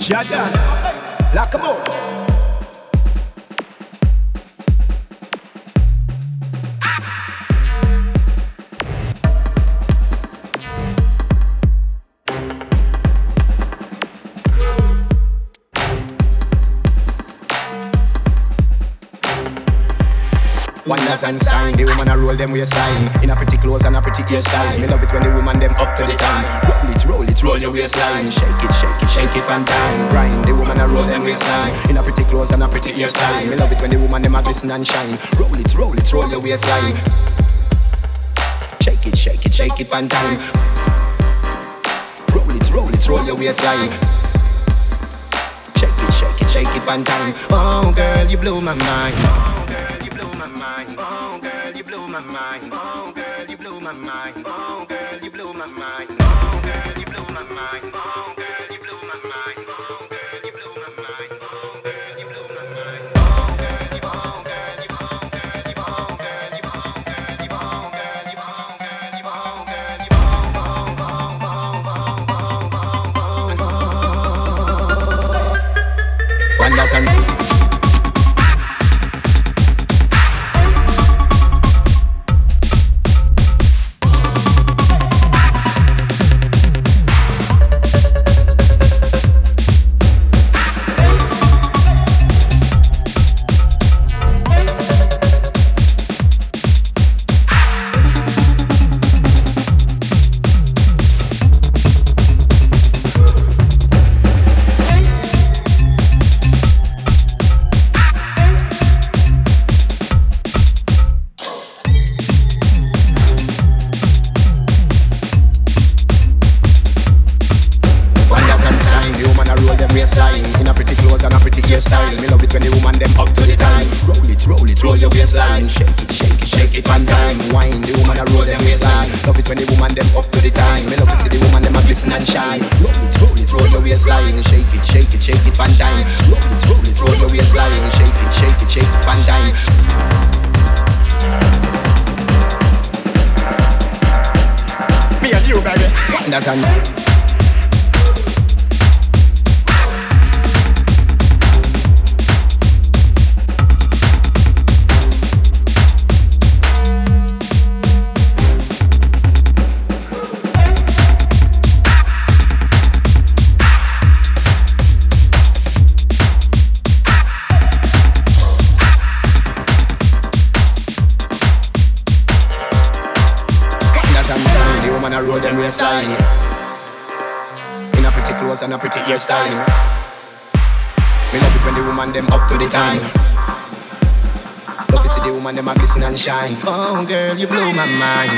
Jordan, lock 'em up. Wonders and sign, the woman a roll them waistline In a pretty clothes and a pretty hairstyle Me love it when the woman them up to the time. Roll it, roll it, roll your waistline. Shake it, shake it, shake it and time. Grind, the woman a roll them waistline In a pretty clothes and a pretty hairstyle Me love it when the woman them a glisten and shine. Roll it, roll it, roll your waistline. Shake it, shake it, shake it and time. Roll it, roll it, roll your waistline. Shake it, shake it, shake it one time. Oh girl, you blew my mind. Oh, girl, you my mind. Oh, girl, you my mind. Oh, girl, you my mind. Oh, girl, you my mind. Oh, girl, you my mind. Oh, girl, you my mind. Oh, girl, you my mind. Oh, girl, you, oh, girl, you, oh, girl, you, oh, girl, you, oh, oh, oh, oh, oh, oh, oh, oh love it when the woman them up to the time. Roll it, roll it, roll your waistline. Shake it, shake it, shake it one time. Wine the woman a roll them waistline. Love it when the woman them up to the time. Me love to see the woman them a glisten and shine. Roll it, roll it, roll your waistline. Shake it, shake it, shake it one time. Roll it, roll it, roll your waistline. Shake it, shake it, shake it one time. Me and you, baby, wonders and. line. In a pretty clothes and a pretty hairstyle. Me love it when the woman them up to the time. But you see the woman them a glisten and shine. Oh girl, you blow my mind.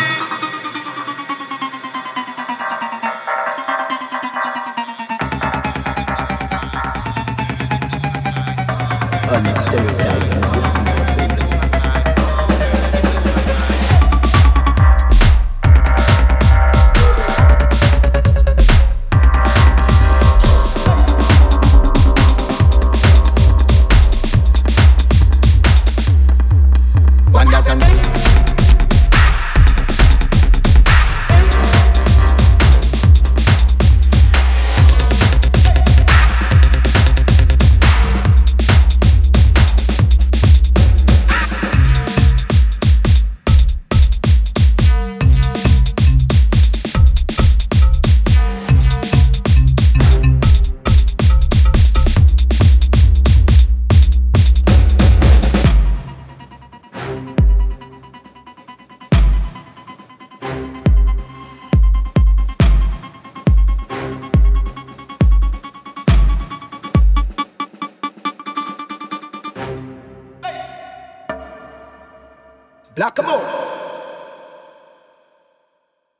unstereotyped. Black them.